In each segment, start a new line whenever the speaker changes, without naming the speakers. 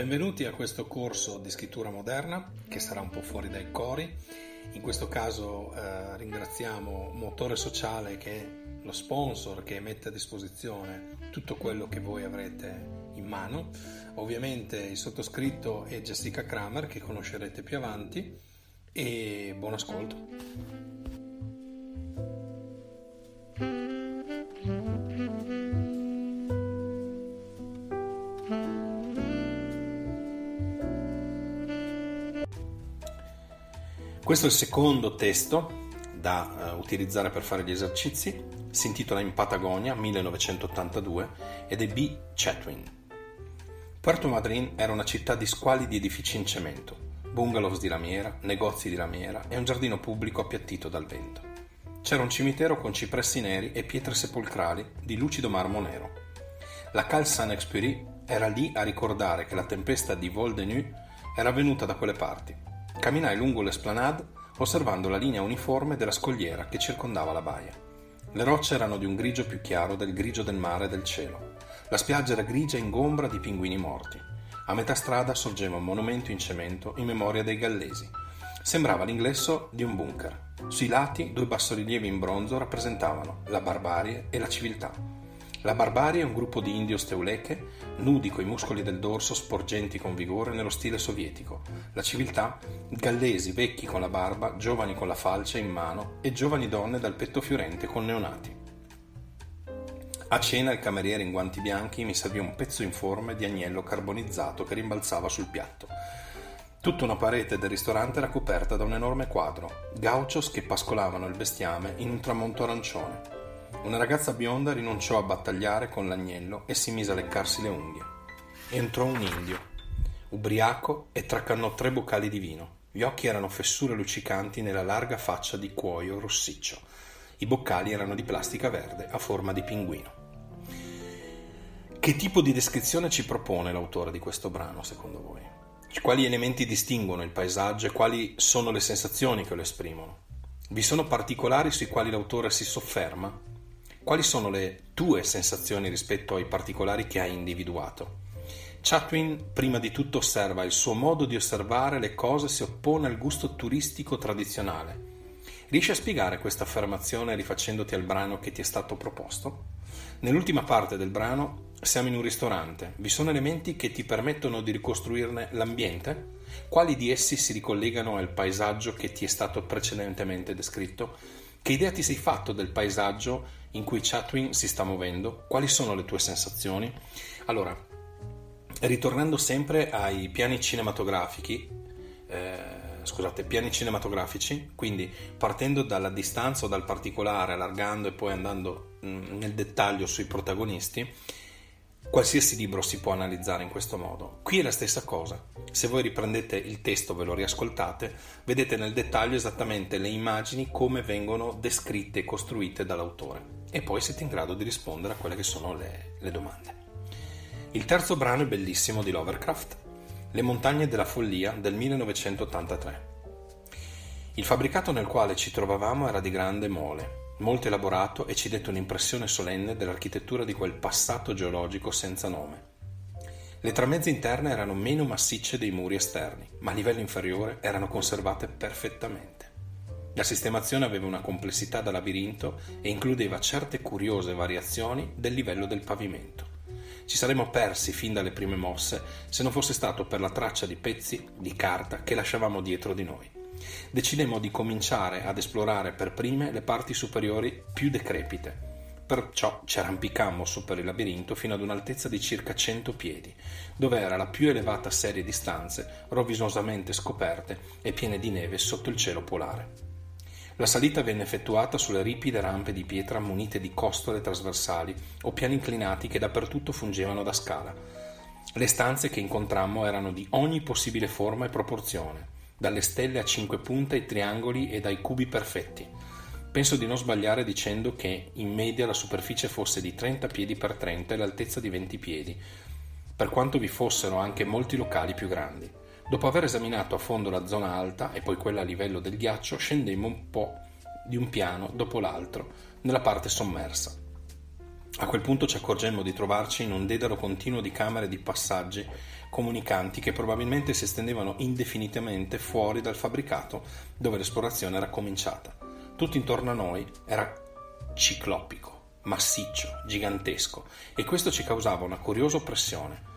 Benvenuti a questo corso di scrittura moderna che sarà un po' fuori dai cori. In questo caso eh, ringraziamo Motore Sociale che è lo sponsor che mette a disposizione tutto quello che voi avrete in mano. Ovviamente il sottoscritto è Jessica Kramer che conoscerete più avanti e buon ascolto. Questo è il secondo testo da uh, utilizzare per fare gli esercizi, si intitola In Patagonia 1982 ed è B. Chatwin. Puerto Madryn era una città di squalidi edifici in cemento, bungalows di lamiera, negozi di lamiera e un giardino pubblico appiattito dal vento. C'era un cimitero con cipressi neri e pietre sepolcrali di lucido marmo nero. La Cal Saint-Exupéry era lì a ricordare che la tempesta di Vol de Nuit era venuta da quelle parti. Camminai lungo l'esplanade osservando la linea uniforme della scogliera che circondava la baia. Le rocce erano di un grigio più chiaro del grigio del mare e del cielo. La spiaggia era grigia e ingombra di pinguini morti. A metà strada sorgeva un monumento in cemento in memoria dei gallesi. Sembrava l'ingresso di un bunker. Sui lati due bassorilievi in bronzo rappresentavano la barbarie e la civiltà. La barbarie è un gruppo di indio steuleche, nudi coi muscoli del dorso sporgenti con vigore nello stile sovietico. La civiltà, gallesi vecchi con la barba, giovani con la falce in mano e giovani donne dal petto fiorente con neonati. A cena il cameriere in guanti bianchi mi servì un pezzo informe di agnello carbonizzato che rimbalzava sul piatto. Tutta una parete del ristorante era coperta da un enorme quadro, gauchos che pascolavano il bestiame in un tramonto arancione. Una ragazza bionda rinunciò a battagliare con l'agnello e si mise a leccarsi le unghie. Entrò un indio, ubriaco, e tracannò tre boccali di vino. Gli occhi erano fessure luccicanti nella larga faccia di cuoio rossiccio. I boccali erano di plastica verde a forma di pinguino. Che tipo di descrizione ci propone l'autore di questo brano, secondo voi? Quali elementi distinguono il paesaggio e quali sono le sensazioni che lo esprimono? Vi sono particolari sui quali l'autore si sofferma? Quali sono le tue sensazioni rispetto ai particolari che hai individuato? Chatwin prima di tutto osserva il suo modo di osservare le cose si oppone al gusto turistico tradizionale. Riesci a spiegare questa affermazione rifacendoti al brano che ti è stato proposto? Nell'ultima parte del brano siamo in un ristorante, vi sono elementi che ti permettono di ricostruirne l'ambiente? Quali di essi si ricollegano al paesaggio che ti è stato precedentemente descritto? Che idea ti sei fatto del paesaggio in cui Chatwin si sta muovendo? Quali sono le tue sensazioni? Allora, ritornando sempre ai piani cinematografici, eh, scusate, piani cinematografici, quindi partendo dalla distanza o dal particolare, allargando e poi andando mm, nel dettaglio sui protagonisti, Qualsiasi libro si può analizzare in questo modo. Qui è la stessa cosa. Se voi riprendete il testo, ve lo riascoltate, vedete nel dettaglio esattamente le immagini come vengono descritte e costruite dall'autore e poi siete in grado di rispondere a quelle che sono le, le domande. Il terzo brano è bellissimo di Lovecraft, Le montagne della follia del 1983. Il fabbricato nel quale ci trovavamo era di grande mole, molto elaborato e ci dette un'impressione solenne dell'architettura di quel passato geologico senza nome. Le tramezze interne erano meno massicce dei muri esterni, ma a livello inferiore erano conservate perfettamente. La sistemazione aveva una complessità da labirinto e includeva certe curiose variazioni del livello del pavimento. Ci saremmo persi fin dalle prime mosse se non fosse stato per la traccia di pezzi di carta che lasciavamo dietro di noi. Decidemmo di cominciare ad esplorare per prime le parti superiori più decrepite. perciò ci arrampicammo su per il labirinto fino ad un'altezza di circa 100 piedi, dove era la più elevata serie di stanze rovesciosamente scoperte e piene di neve sotto il cielo polare. La salita venne effettuata sulle ripide rampe di pietra munite di costole trasversali o piani inclinati che dappertutto fungevano da scala. Le stanze che incontrammo erano di ogni possibile forma e proporzione, dalle stelle a cinque punte ai triangoli e dai cubi perfetti. Penso di non sbagliare dicendo che in media la superficie fosse di 30 piedi per 30 e l'altezza di 20 piedi, per quanto vi fossero anche molti locali più grandi. Dopo aver esaminato a fondo la zona alta e poi quella a livello del ghiaccio, scendemmo un po' di un piano dopo l'altro nella parte sommersa. A quel punto ci accorgemmo di trovarci in un dedalo continuo di camere di passaggi comunicanti che probabilmente si estendevano indefinitamente fuori dal fabbricato dove l'esplorazione era cominciata. Tutto intorno a noi era ciclopico, massiccio, gigantesco e questo ci causava una curiosa oppressione.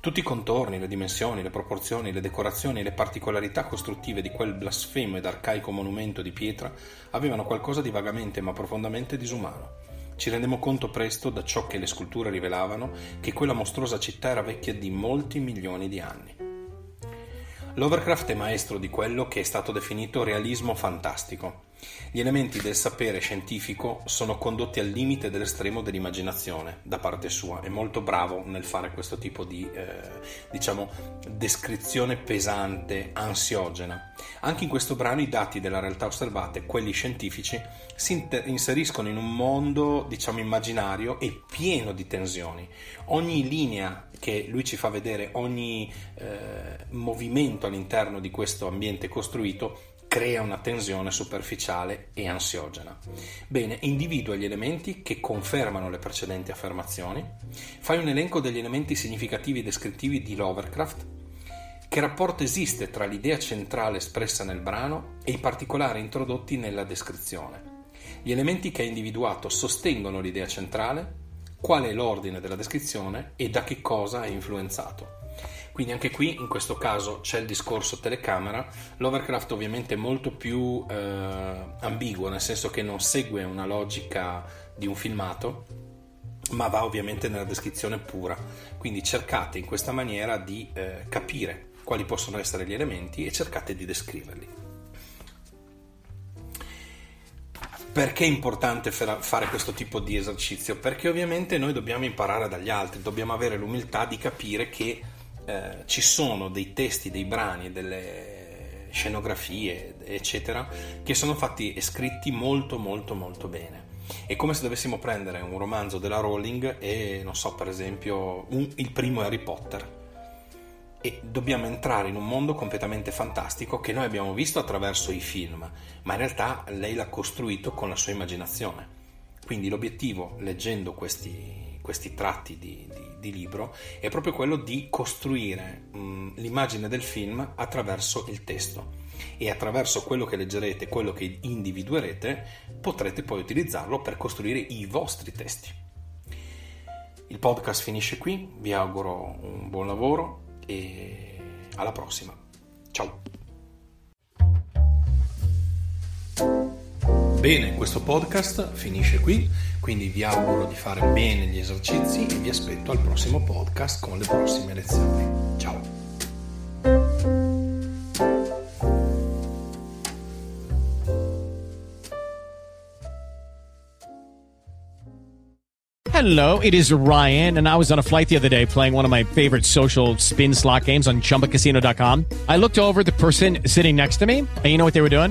Tutti i contorni, le dimensioni, le proporzioni, le decorazioni e le particolarità costruttive di quel blasfemo ed arcaico monumento di pietra avevano qualcosa di vagamente ma profondamente disumano. Ci rendemmo conto presto, da ciò che le sculture rivelavano, che quella mostruosa città era vecchia di molti milioni di anni. Lovecraft è maestro di quello che è stato definito realismo fantastico. Gli elementi del sapere scientifico sono condotti al limite dell'estremo dell'immaginazione da parte sua, è molto bravo nel fare questo tipo di eh, diciamo, descrizione pesante, ansiogena. Anche in questo brano i dati della realtà osservate, quelli scientifici, si inter- inseriscono in un mondo diciamo immaginario e pieno di tensioni. Ogni linea che lui ci fa vedere, ogni eh, movimento all'interno di questo ambiente costruito crea una tensione superficiale e ansiogena. Bene, individua gli elementi che confermano le precedenti affermazioni, fai un elenco degli elementi significativi e descrittivi di Lovecraft, che rapporto esiste tra l'idea centrale espressa nel brano e i particolari introdotti nella descrizione. Gli elementi che ha individuato sostengono l'idea centrale, qual è l'ordine della descrizione e da che cosa è influenzato. Quindi anche qui in questo caso c'è il discorso telecamera, l'Overcraft ovviamente è molto più eh, ambiguo, nel senso che non segue una logica di un filmato, ma va ovviamente nella descrizione pura. Quindi cercate in questa maniera di eh, capire quali possono essere gli elementi e cercate di descriverli. Perché è importante fare questo tipo di esercizio? Perché ovviamente noi dobbiamo imparare dagli altri, dobbiamo avere l'umiltà di capire che eh, ci sono dei testi, dei brani, delle scenografie, eccetera, che sono fatti e scritti molto molto molto bene. È come se dovessimo prendere un romanzo della Rowling e, non so, per esempio, un, il primo Harry Potter. E dobbiamo entrare in un mondo completamente fantastico che noi abbiamo visto attraverso i film, ma in realtà lei l'ha costruito con la sua immaginazione. Quindi l'obiettivo, leggendo questi, questi tratti di, di di libro è proprio quello di costruire mh, l'immagine del film attraverso il testo e attraverso quello che leggerete, quello che individuerete, potrete poi utilizzarlo per costruire i vostri testi. Il podcast finisce qui, vi auguro un buon lavoro e alla prossima. Ciao! Bene, questo podcast finisce qui, quindi vi auguro di fare bene gli esercizi e vi aspetto al prossimo podcast con le prossime lezioni. Ciao!
Hello, it is Ryan, and I was on a flight the other day playing one of my favorite social spin slot games on chumbacasino.com. I looked over the person sitting next to me, and you know what they were doing?